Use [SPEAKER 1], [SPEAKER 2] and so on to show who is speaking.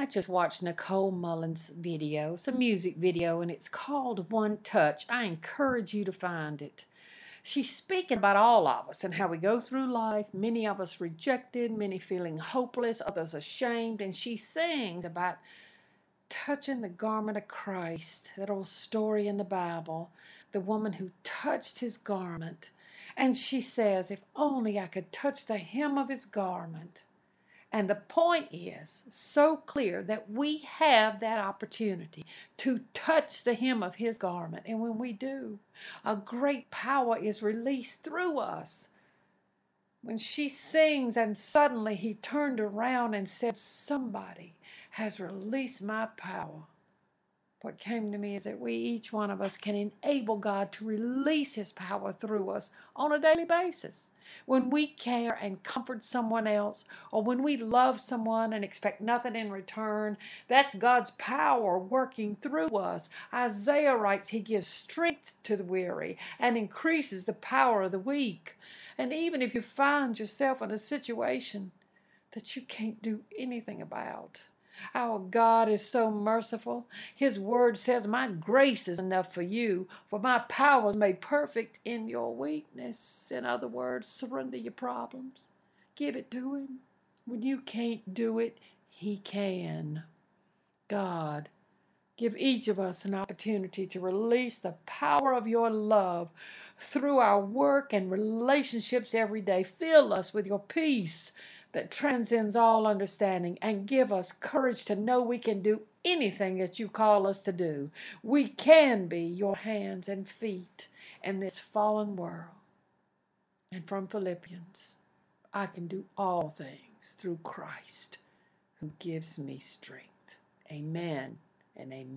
[SPEAKER 1] I just watched Nicole Mullen's video. It's a hmm. music video and it's called One Touch. I encourage you to find it. She's speaking about all of us and how we go through life, many of us rejected, many feeling hopeless, others ashamed, and she sings about touching the garment of Christ, that old story in the Bible, the woman who touched his garment. And she says, If only I could touch the hem of his garment. And the point is so clear that we have that opportunity to touch the hem of his garment. And when we do, a great power is released through us. When she sings, and suddenly he turned around and said, Somebody has released my power. What came to me is that we, each one of us, can enable God to release His power through us on a daily basis. When we care and comfort someone else, or when we love someone and expect nothing in return, that's God's power working through us. Isaiah writes, He gives strength to the weary and increases the power of the weak. And even if you find yourself in a situation that you can't do anything about, our God is so merciful. His word says, My grace is enough for you, for my power is made perfect in your weakness. In other words, surrender your problems, give it to Him. When you can't do it, He can. God, give each of us an opportunity to release the power of your love through our work and relationships every day. Fill us with your peace that transcends all understanding and give us courage to know we can do anything that you call us to do. We can be your hands and feet in this fallen world. And from Philippians, I can do all things through Christ who gives me strength. Amen and amen.